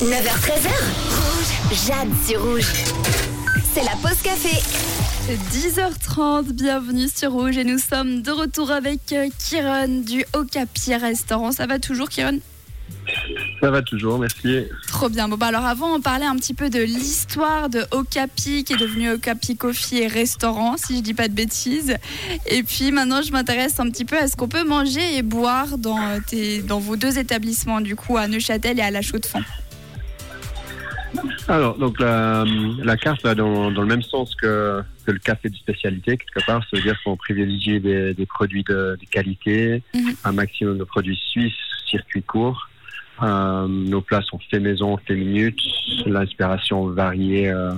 9h13h. Rouge. Jade sur Rouge. C'est la pause café. 10h30, bienvenue sur Rouge et nous sommes de retour avec euh, Kiron du Okapi Restaurant. Ça va toujours Kiron? Ça va toujours, merci. Trop bien. Bon bah alors avant on parlait un petit peu de l'histoire de Okapi qui est devenu Okapi Coffee et Restaurant si je dis pas de bêtises. Et puis maintenant je m'intéresse un petit peu à ce qu'on peut manger et boire dans, euh, tes, dans vos deux établissements du coup à Neuchâtel et à La Chaux-de-Fonds. Alors, donc la, la carte va dans, dans le même sens que, que le café de spécialité, quelque part. Ça veut dire qu'on privilégie des, des produits de, de qualité, Mhm. un maximum de produits suisses, circuit court. Euh, nos plats sont faits maison, faits minutes. L'inspiration variée, euh,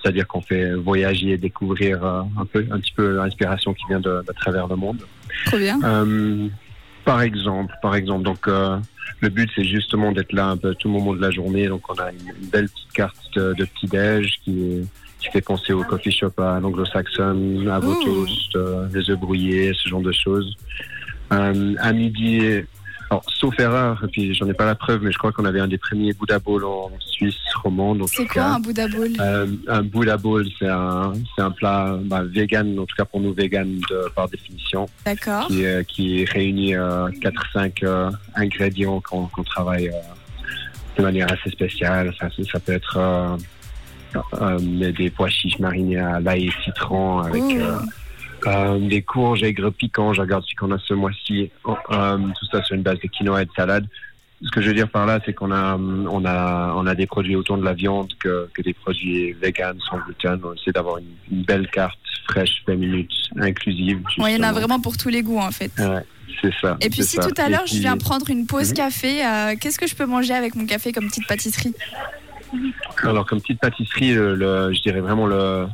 c'est-à-dire qu'on fait voyager et découvrir euh, un, peu, un petit peu l'inspiration qui vient de, de travers le monde. Trop bien. Euh, par exemple, par exemple, donc le but c'est justement d'être là un peu tout le moment de la journée. Donc on a une, belle petite carte de, de petit déj qui, qui fait penser au coffee shop à l'anglo-saxon, à vos Ouh. toasts, euh, les œufs brouillés, ce genre de choses. Euh, à midi, alors, sauf erreur, et puis j'en ai pas la preuve, mais je crois qu'on avait un des premiers Buddha Bowl en Suisse romande. C'est quoi cas. un Bouddha Bowl? Euh, un Buddha Bowl, c'est un, c'est un plat bah, vegan, en tout cas pour nous vegan de, par définition D'accord. qui, euh, qui réunit euh, 4-5 euh, ingrédients qu'on qu'on travaille euh, de manière assez spéciale. Ça, ça- ça peut être euh, euh, des pois chiches marinés à l'ail et citron avec Ouh. Euh, des courges aigres piquants. Je regarde ce qu'on a ce mois-ci. Euh, tout ça sur une base de quinoa et de salade. Ce que je veux dire par là, c'est qu'on a, on a, on a des produits autant de la viande que, que des produits vegan, sans gluten. On essaie d'avoir une, une belle carte fraîche, 20 minutes, inclusive. Bon, il y en a vraiment pour tous les goûts en fait. Ouais, c'est ça. Et puis si ça. tout à l'heure je viens prendre une pause Mhm. café, euh, qu'est-ce que je peux manger avec mon café comme petite pâtisserie? Alors comme petite pâtisserie, le, le- je dirais vraiment le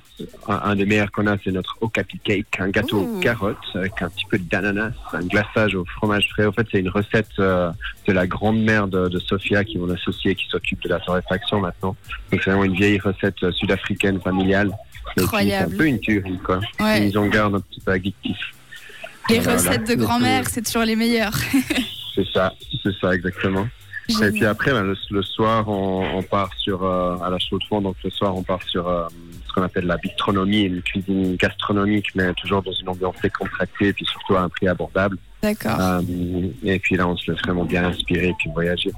un, un des meilleurs qu'on a, c'est notre Okapi Cake, un gâteau aux carottes avec un petit peu d'ananas, un glaçage au fromage frais. En fait, c'est une recette euh, de la grand-mère de, de Sophia qui est mon associée qui s'occupe de la torréfaction maintenant. Donc c'est vraiment une vieille recette euh, sud-africaine familiale. C'est un peu une tuerie quoi. Ouais. Ils en gardent un petit peu addictif. Les Voilà. recettes de grand-mère, c'est toujours les meilleures. C'est ça, c'est ça exactement. Et puis après, ben, le, le soir, on, on part sur euh, à la chaux de fond. Donc le soir, on part sur euh, ce qu'on appelle la bistronomie, une cuisine gastronomique, mais toujours dans une ambiance décontractée, et puis surtout à un prix abordable. D'accord, Euh, et puis là, on se laisse vraiment bien inspirer et puis voyager.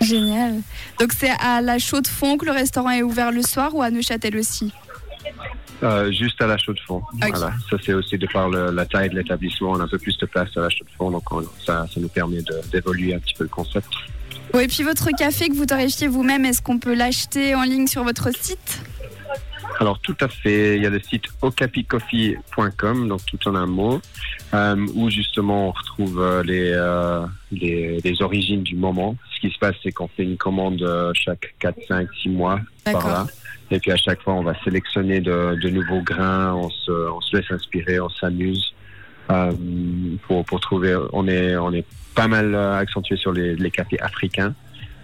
génial. Donc c'est à la Chaux de Fonds que le restaurant est ouvert le soir ou à Neuchâtel aussi? Euh, juste à la chaux de fond. Voilà. Ça, c'est aussi de par le- la taille de l'établissement, on a un peu plus de place à la chaux de fond, donc on- ça, ça nous permet d'évoluer un petit peu le concept. Bon, Et puis votre café que vous torréfiez vous-même, est-ce qu'on peut l'acheter en ligne sur votre site? Alors tout à fait, il y a le site okapicoffee.com, donc tout en un mot, euh, où justement on retrouve euh, les, euh, les, les origines du moment. Ce qui se passe, c'est qu'on fait une commande chaque 4, 5, 6 mois par là. Et puis à chaque fois, on va sélectionner de, de nouveaux grains, on se, on se laisse inspirer, on s'amuse euh, pour, pour trouver. On est, on est pas mal euh, accentué sur les, les cafés africains,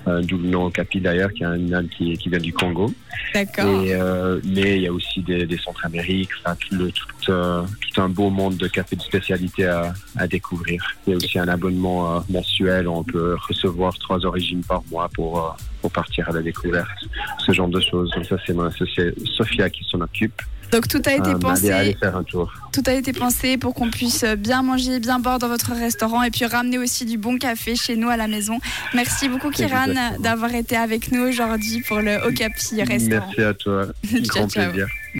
euh, d'où le nom Okapi d'ailleurs, qui est un âne qui, qui vient du Congo. D'accord. Euh, mais il y a aussi des, des Centres-Amériques, enfin, tout, euh, tout un beau monde de cafés de spécialité à, à découvrir. Il y a aussi un abonnement euh, mensuel, on peut recevoir trois origines par mois pour, euh, pour partir à la découverte, ce genre de choses. Donc ça, c'est associée Sophia qui s'en occupe. Donc tout a été Euh, pensé. allez, allez faire un tour. Tout a été pensé pour qu'on puisse bien manger, bien boire dans votre restaurant et puis ramener aussi du bon café chez nous à la maison. Merci beaucoup Kiran d'avoir été avec nous aujourd'hui pour le Okapi restaurant. Merci à toi. Ciao, Grand ciao. plaisir.